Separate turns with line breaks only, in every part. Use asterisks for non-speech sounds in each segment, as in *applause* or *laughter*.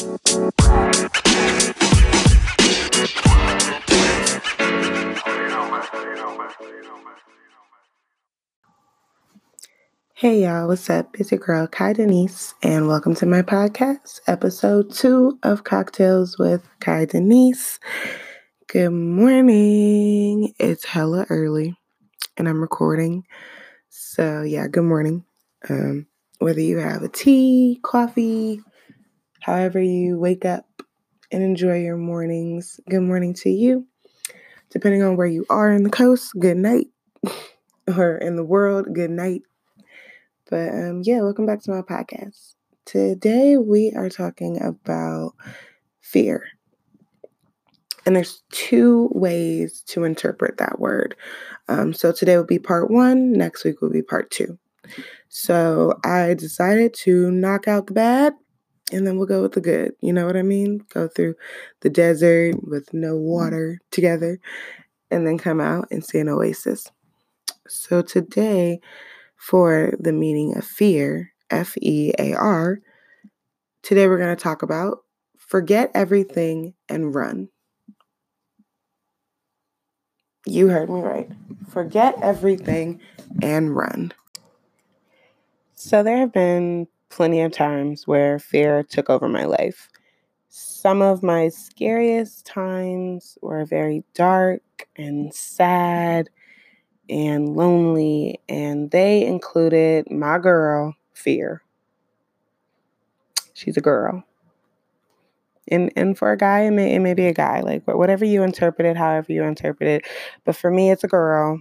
Hey y'all, what's up? It's your girl Kai Denise, and welcome to my podcast, episode two of Cocktails with Kai Denise. Good morning. It's hella early, and I'm recording. So yeah, good morning. Um, whether you have a tea, coffee, however you wake up and enjoy your mornings, good morning to you. Depending on where you are in the coast, good night, *laughs* or in the world, good night but um, yeah, welcome back to my podcast. Today we are talking about fear. And there's two ways to interpret that word. Um, so today will be part one, next week will be part two. So I decided to knock out the bad and then we'll go with the good. You know what I mean? Go through the desert with no mm-hmm. water together and then come out and see an oasis. So today for the meaning of fear, F E A R, today we're going to talk about forget everything and run. You heard me right. Forget everything and run. So, there have been plenty of times where fear took over my life. Some of my scariest times were very dark and sad and lonely, and they included my girl, Fear. She's a girl. And, and for a guy, it may, it may be a guy, like whatever you interpret it, however you interpret it. But for me, it's a girl,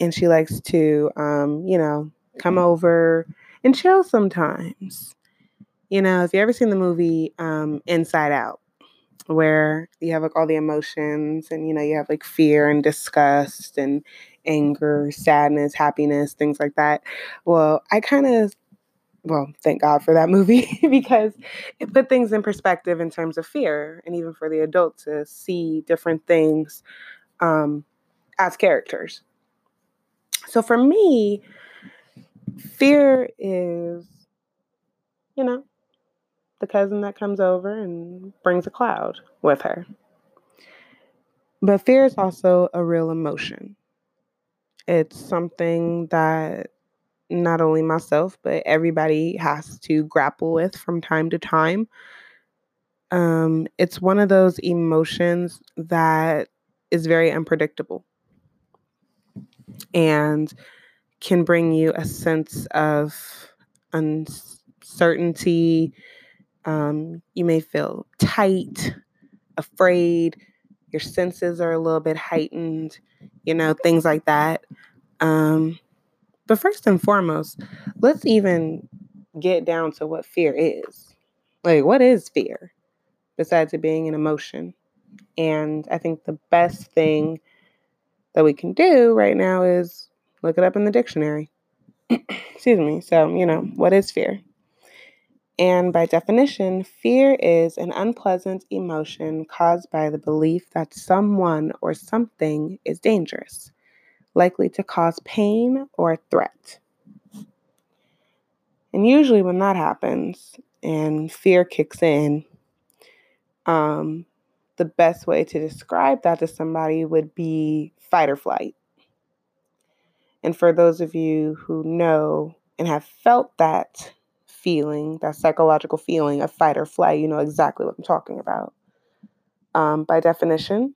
and she likes to, um, you know, come over and chill sometimes. You know, if you ever seen the movie um, Inside Out, where you have like all the emotions and you know you have like fear and disgust and anger, sadness, happiness, things like that. Well, I kind of well, thank God for that movie *laughs* because it put things in perspective in terms of fear and even for the adult to see different things um, as characters. So for me, fear is, you know, the cousin that comes over and brings a cloud with her. But fear is also a real emotion. It's something that not only myself, but everybody has to grapple with from time to time. Um, it's one of those emotions that is very unpredictable and can bring you a sense of uncertainty, um, you may feel tight, afraid, your senses are a little bit heightened, you know, things like that. Um, but first and foremost, let's even get down to what fear is. Like, what is fear besides it being an emotion? And I think the best thing that we can do right now is look it up in the dictionary. Excuse me. So, you know, what is fear? And by definition, fear is an unpleasant emotion caused by the belief that someone or something is dangerous, likely to cause pain or threat. And usually, when that happens and fear kicks in, um, the best way to describe that to somebody would be fight or flight. And for those of you who know and have felt that feeling, that psychological feeling of fight or flight, you know exactly what I'm talking about. Um, by definition,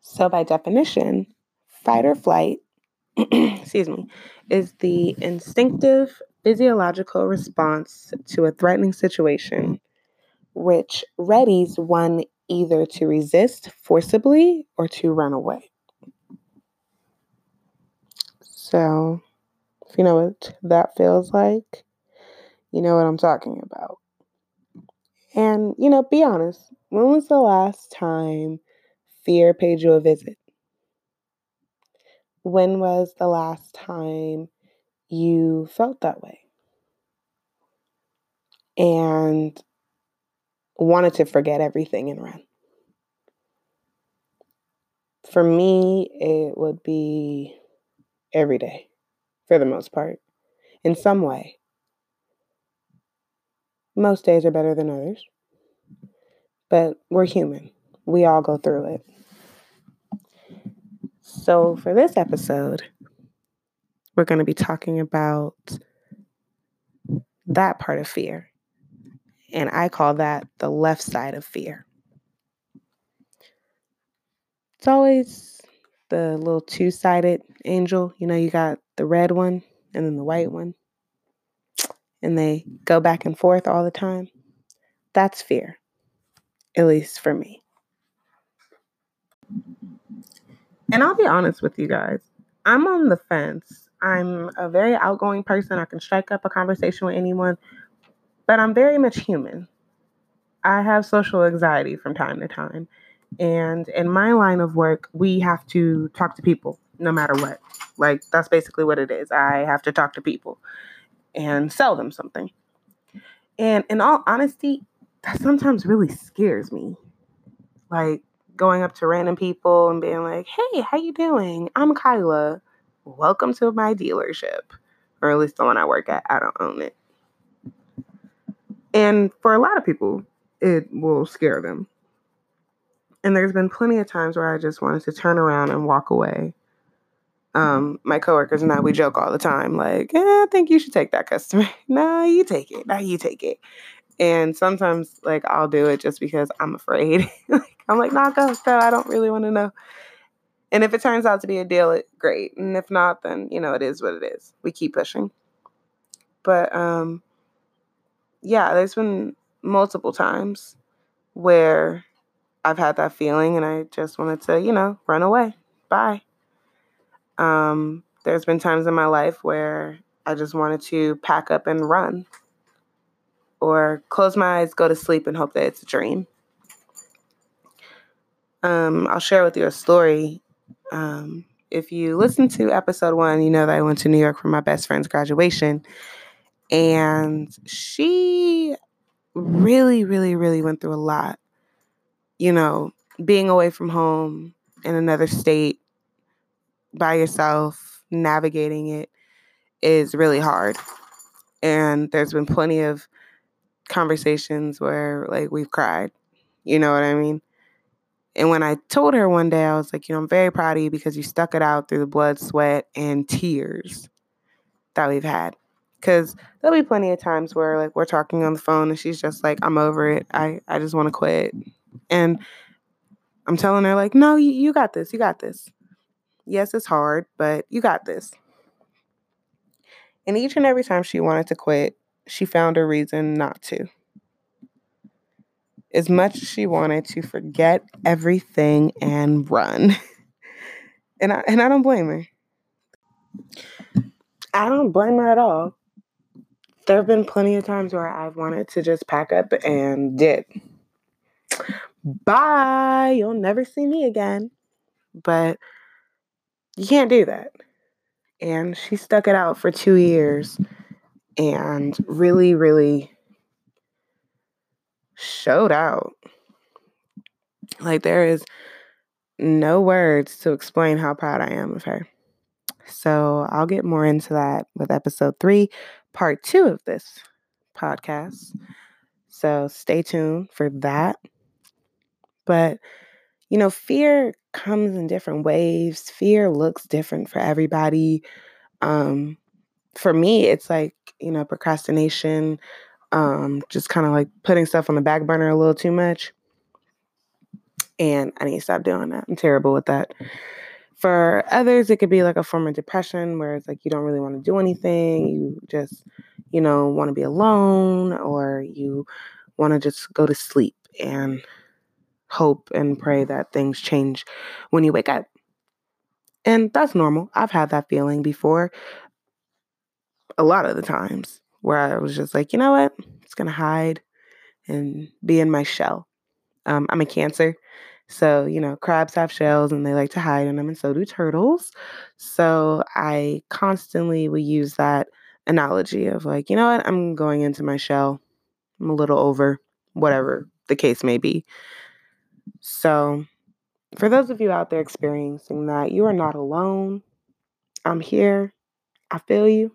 so by definition, fight or flight, *clears throat* excuse me, is the instinctive physiological response to a threatening situation, which readies one either to resist forcibly or to run away. So, if you know what that feels like, you know what I'm talking about. And, you know, be honest. When was the last time fear paid you a visit? When was the last time you felt that way? And wanted to forget everything and run? For me, it would be every day, for the most part, in some way. Most days are better than others, but we're human. We all go through it. So, for this episode, we're going to be talking about that part of fear. And I call that the left side of fear. It's always the little two sided angel. You know, you got the red one and then the white one, and they go back and forth all the time. That's fear, at least for me. And I'll be honest with you guys, I'm on the fence. I'm a very outgoing person. I can strike up a conversation with anyone, but I'm very much human. I have social anxiety from time to time. And in my line of work, we have to talk to people no matter what. Like, that's basically what it is. I have to talk to people and sell them something. And in all honesty, that sometimes really scares me. Like, going up to random people and being like, "Hey, how you doing? I'm Kyla. Welcome to my dealership." Or at least the one I work at. I don't own it. And for a lot of people, it will scare them. And there's been plenty of times where I just wanted to turn around and walk away. Um, my coworkers and I, we joke all the time, like, eh, I think you should take that customer. *laughs* no, you take it. No, you take it. And sometimes, like, I'll do it just because I'm afraid. *laughs* I'm like, nah, go, go. I don't really want to know. And if it turns out to be a deal, it great. And if not, then you know it is what it is. We keep pushing. But um, yeah, there's been multiple times where I've had that feeling, and I just wanted to, you know, run away. Bye. Um, there's been times in my life where I just wanted to pack up and run or close my eyes, go to sleep, and hope that it's a dream. Um, I'll share with you a story. Um, if you listen to episode one, you know that I went to New York for my best friend's graduation. And she really, really, really went through a lot. You know, being away from home in another state by yourself, navigating it is really hard. And there's been plenty of conversations where like we've cried. You know what I mean? And when I told her one day, I was like, you know, I'm very proud of you because you stuck it out through the blood, sweat, and tears that we've had. Because there'll be plenty of times where like we're talking on the phone and she's just like, I'm over it. I, I just want to quit. And I'm telling her, like, no, you, you got this. You got this. Yes, it's hard, but you got this. And each and every time she wanted to quit, she found a reason not to. As much as she wanted to forget everything and run. *laughs* and I and I don't blame her. I don't blame her at all. There have been plenty of times where I've wanted to just pack up and did. Bye. You'll never see me again. But you can't do that. And she stuck it out for two years and really, really showed out. Like, there is no words to explain how proud I am of her. So, I'll get more into that with episode three, part two of this podcast. So, stay tuned for that. But, you know, fear comes in different waves, fear looks different for everybody. Um, for me, it's like, you know, procrastination, um, just kind of like putting stuff on the back burner a little too much. And I need to stop doing that. I'm terrible with that. For others, it could be like a form of depression where it's like you don't really want to do anything. You just, you know, want to be alone or you want to just go to sleep and hope and pray that things change when you wake up. And that's normal. I've had that feeling before a lot of the times where I was just like, you know what? It's going to hide and be in my shell. Um, I'm a Cancer. So, you know, crabs have shells and they like to hide in them, and so do turtles. So, I constantly will use that analogy of like, you know what? I'm going into my shell. I'm a little over whatever the case may be. So, for those of you out there experiencing that, you are not alone. I'm here. I feel you.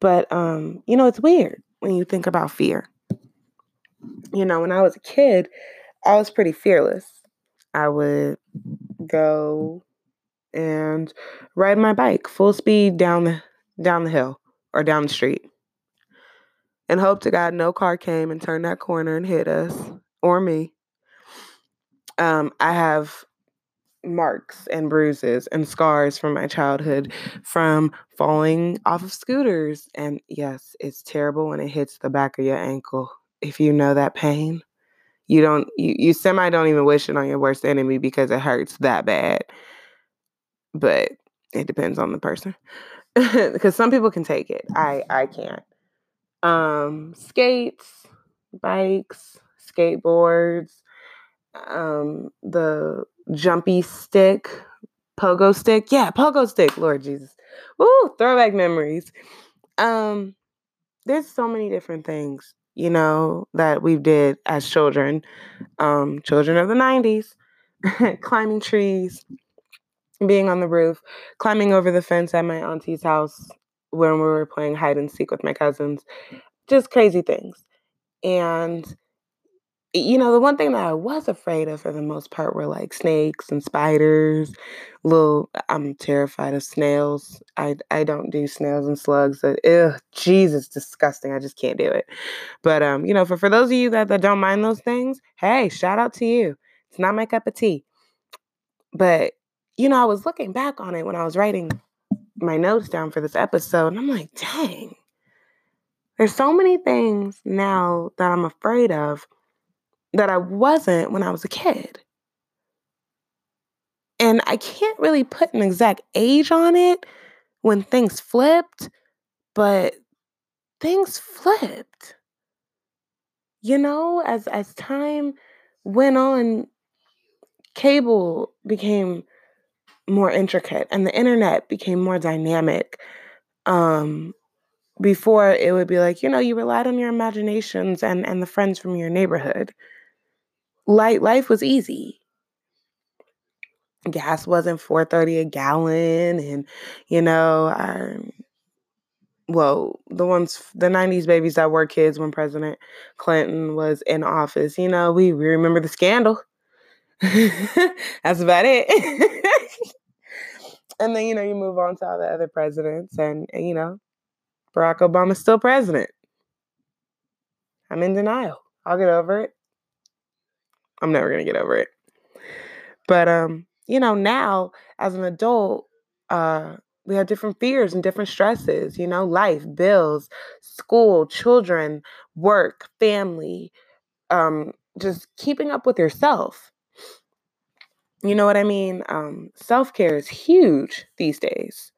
But um, you know, it's weird when you think about fear? You know, when I was a kid, I was pretty fearless. I would go and ride my bike full speed down the down the hill or down the street and hope to God no car came and turned that corner and hit us or me. Um, I have marks and bruises and scars from my childhood from falling off of scooters. And yes, it's terrible when it hits the back of your ankle. If you know that pain, you don't, you, you semi don't even wish it on your worst enemy because it hurts that bad. But it depends on the person *laughs* because some people can take it. I, I can't. Um, skates, bikes, skateboards, um, the jumpy stick, pogo stick. Yeah, pogo stick. Lord Jesus. Ooh, throwback memories. Um, there's so many different things, you know, that we did as children. Um, children of the 90s, *laughs* climbing trees, being on the roof, climbing over the fence at my auntie's house when we were playing hide and seek with my cousins. Just crazy things. And you know, the one thing that I was afraid of for the most part were like snakes and spiders. Little, I'm terrified of snails. I I don't do snails and slugs. Ugh, Jesus, disgusting. I just can't do it. But um, you know, for for those of you that, that don't mind those things, hey, shout out to you. It's not my cup of tea. But you know, I was looking back on it when I was writing my notes down for this episode, and I'm like, dang, there's so many things now that I'm afraid of that I wasn't when I was a kid. And I can't really put an exact age on it when things flipped, but things flipped. You know, as as time went on, cable became more intricate and the internet became more dynamic. Um before it would be like, you know, you relied on your imaginations and and the friends from your neighborhood light life was easy. Gas wasn't 430 a gallon and you know, um, well, the ones the 90s babies that were kids when President Clinton was in office, you know, we, we remember the scandal. *laughs* That's about it. *laughs* and then, you know, you move on to all the other presidents and, and you know, Barack Obama's still president. I'm in denial. I'll get over it. I'm never gonna get over it. But um, you know, now as an adult, uh, we have different fears and different stresses, you know, life, bills, school, children, work, family, um, just keeping up with yourself. You know what I mean? Um, Self care is huge these days.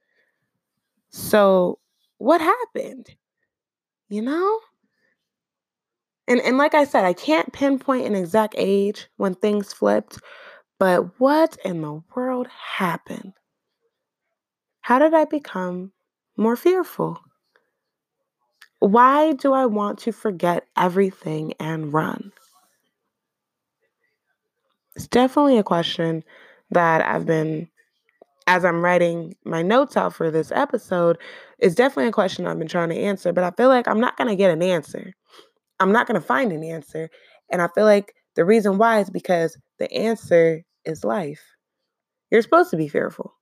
So, what happened? You know? And and like I said, I can't pinpoint an exact age when things flipped, but what in the world happened? How did I become more fearful? Why do I want to forget everything and run? It's definitely a question that I've been, as I'm writing my notes out for this episode, it's definitely a question I've been trying to answer, but I feel like I'm not going to get an answer. I'm not going to find an answer. And I feel like the reason why is because the answer is life. You're supposed to be fearful.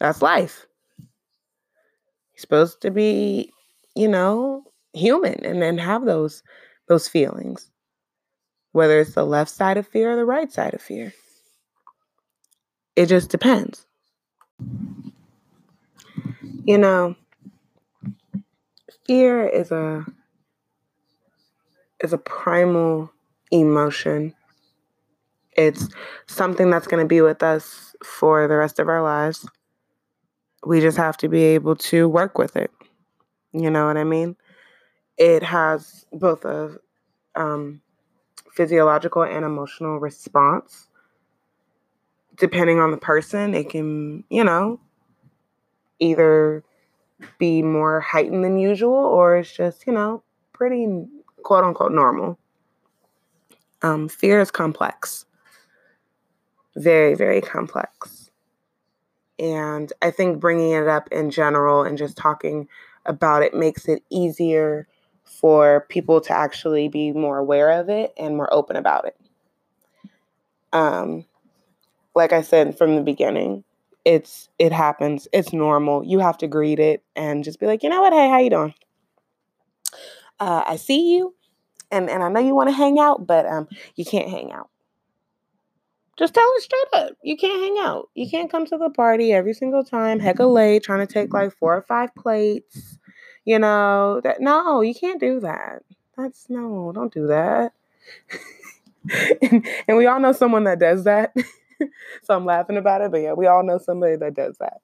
That's life. You're supposed to be, you know, human and then have those those feelings. Whether it's the left side of fear or the right side of fear. It just depends. You know, fear is a is a primal emotion. It's something that's going to be with us for the rest of our lives. We just have to be able to work with it. You know what I mean? It has both a um, physiological and emotional response. Depending on the person, it can, you know, either be more heightened than usual or it's just, you know, pretty quote unquote normal. Um, fear is complex, very, very complex. And I think bringing it up in general and just talking about it makes it easier for people to actually be more aware of it and more open about it. Um, like I said from the beginning, it's it happens. It's normal. You have to greet it and just be like, you know what? Hey, how you doing? Uh, I see you, and and I know you want to hang out, but um, you can't hang out. Just tell it straight up. You can't hang out. You can't come to the party every single time, hecka late, trying to take like four or five plates. You know that no, you can't do that. That's no, don't do that. *laughs* and, and we all know someone that does that. *laughs* so I'm laughing about it, but yeah, we all know somebody that does that.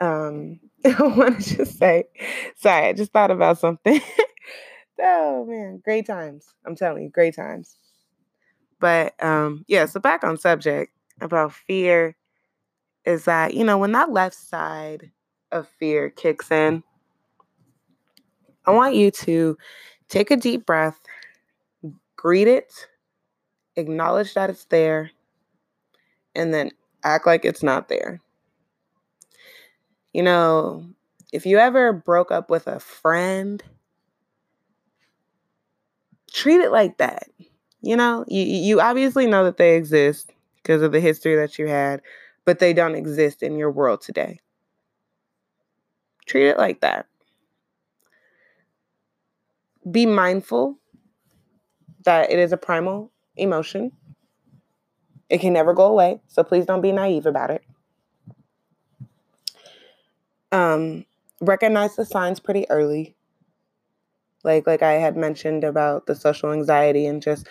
Um, *laughs* I want to just say, sorry, I just thought about something. *laughs* oh man, great times. I'm telling you, great times. But um, yeah, so back on subject about fear is that, you know, when that left side of fear kicks in, I want you to take a deep breath, greet it, acknowledge that it's there, and then act like it's not there. You know, if you ever broke up with a friend, treat it like that. You know, you, you obviously know that they exist because of the history that you had, but they don't exist in your world today. Treat it like that. Be mindful that it is a primal emotion. It can never go away, so please don't be naive about it. Um, recognize the signs pretty early like like I had mentioned about the social anxiety and just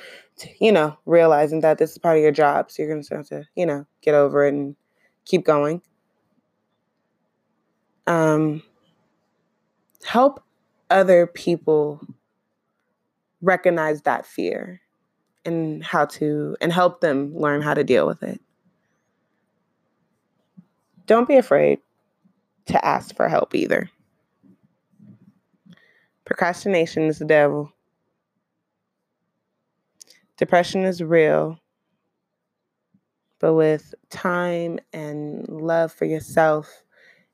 you know realizing that this is part of your job, so you're gonna have to you know get over it and keep going. Um, help other people recognize that fear and how to and help them learn how to deal with it. Don't be afraid to ask for help either. Procrastination is the devil. Depression is real. But with time and love for yourself,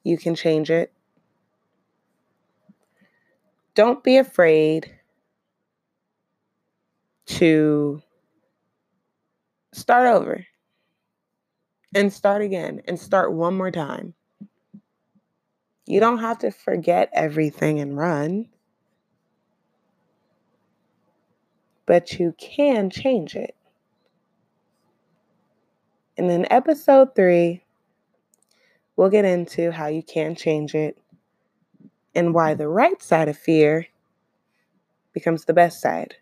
you can change it. Don't be afraid to start over and start again and start one more time. You don't have to forget everything and run. but you can change it. And in episode three, we'll get into how you can change it and why the right side of fear becomes the best side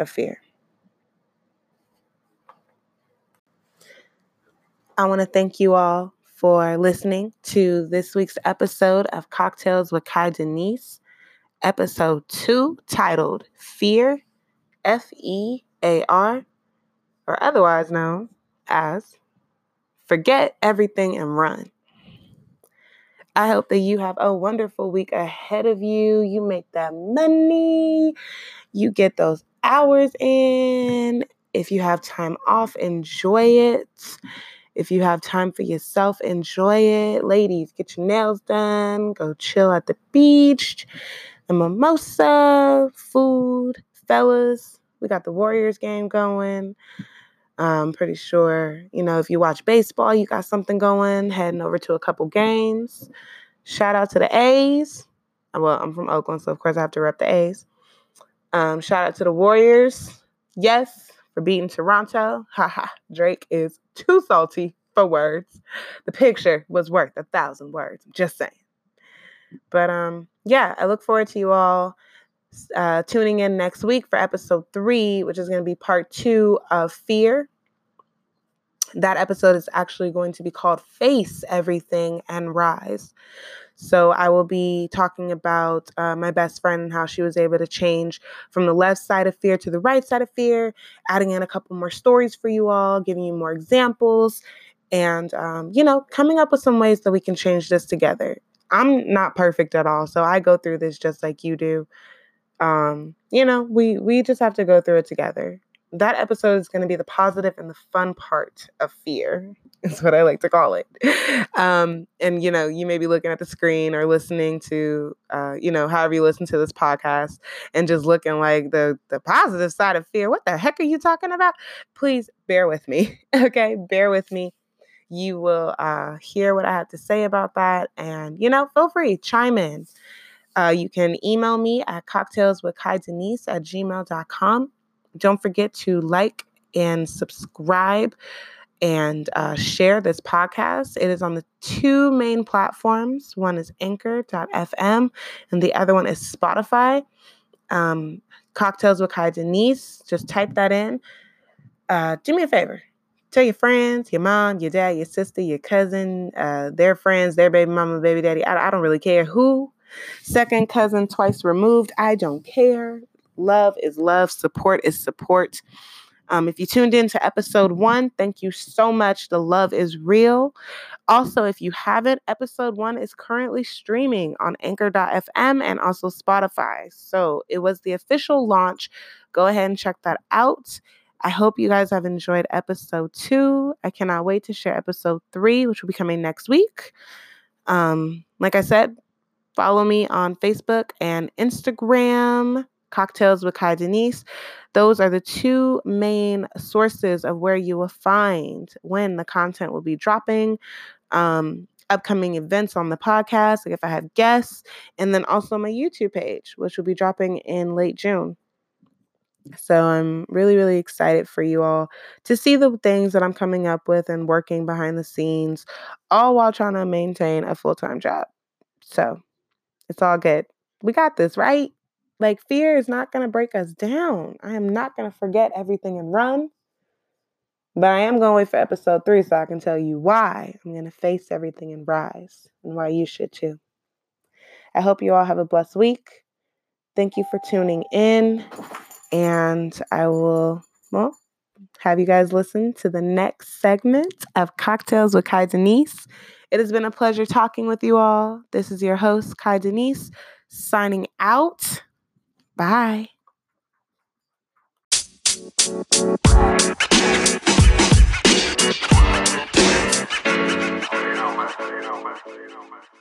of fear. I want to thank you all for listening to this week's episode of Cocktails with Kai Denise, episode two, titled Fear F E A R, or otherwise known as Forget Everything and Run. I hope that you have a wonderful week ahead of you. You make that money, you get those hours in. If you have time off, enjoy it. If you have time for yourself, enjoy it. Ladies, get your nails done, go chill at the beach, a mimosa, food, fellas, we got the Warriors game going. I'm pretty sure, you know, if you watch baseball, you got something going, heading over to a couple games. Shout out to the A's. Well, I'm from Oakland, so of course I have to rep the A's. Um, shout out to the Warriors. Yes, for beating Toronto. Haha, Drake is too salty for words. The picture was worth a thousand words. Just saying. But um, yeah, I look forward to you all uh, tuning in next week for episode three, which is going to be part two of Fear. That episode is actually going to be called Face Everything and Rise. So I will be talking about uh, my best friend and how she was able to change from the left side of fear to the right side of fear, adding in a couple more stories for you all, giving you more examples, and, um, you know, coming up with some ways that we can change this together. I'm not perfect at all, so I go through this just like you do um, you know, we we just have to go through it together. That episode is going to be the positive and the fun part of fear *laughs* is what i like to call it. *laughs* Um, and you know you may be looking at the screen or listening to uh, you know however you listen to this podcast and just looking like the the positive side of fear what the heck are you talking about? Please bear with me *laughs* okay? Bear with me. You will uh, hear what i have to say about that and you know feel free chime in. Uh, you can email me at cocktailswithkaidenise at gmail.com don't forget to like and subscribe and uh, share this podcast. It is on the two main platforms. One is anchor.fm, and the other one is Spotify. Um, Cocktails with Kai Denise. Just type that in. Uh, do me a favor. Tell your friends, your mom, your dad, your sister, your cousin, uh, their friends, their baby mama, baby daddy. I, I don't really care who. Second cousin, twice removed. I don't care. Love is love, support is support. Um, if you tuned in to episode one, thank you so much. The love is real. Also, if you haven't, episode one is currently streaming on anchor.fm and also Spotify. So it was the official launch. Go ahead and check that out. I hope you guys have enjoyed episode two. I cannot wait to share episode three, which will be coming next week. Um, like I said, follow me on Facebook and Instagram. Cocktails with Kai Denise. Those are the two main sources of where you will find when the content will be dropping. Um, upcoming events on the podcast, like if I have guests, and then also my YouTube page, which will be dropping in late June. So I'm really, really excited for you all to see the things that I'm coming up with and working behind the scenes, all while trying to maintain a full time job. So it's all good. We got this, right? Like, fear is not going to break us down. I am not going to forget everything and run. But I am going to wait for episode three so I can tell you why I'm going to face everything and rise and why you should too. I hope you all have a blessed week. Thank you for tuning in. And I will, well, have you guys listen to the next segment of Cocktails with Kai Denise. It has been a pleasure talking with you all. This is your host, Kai Denise, signing out. Bye. you. You.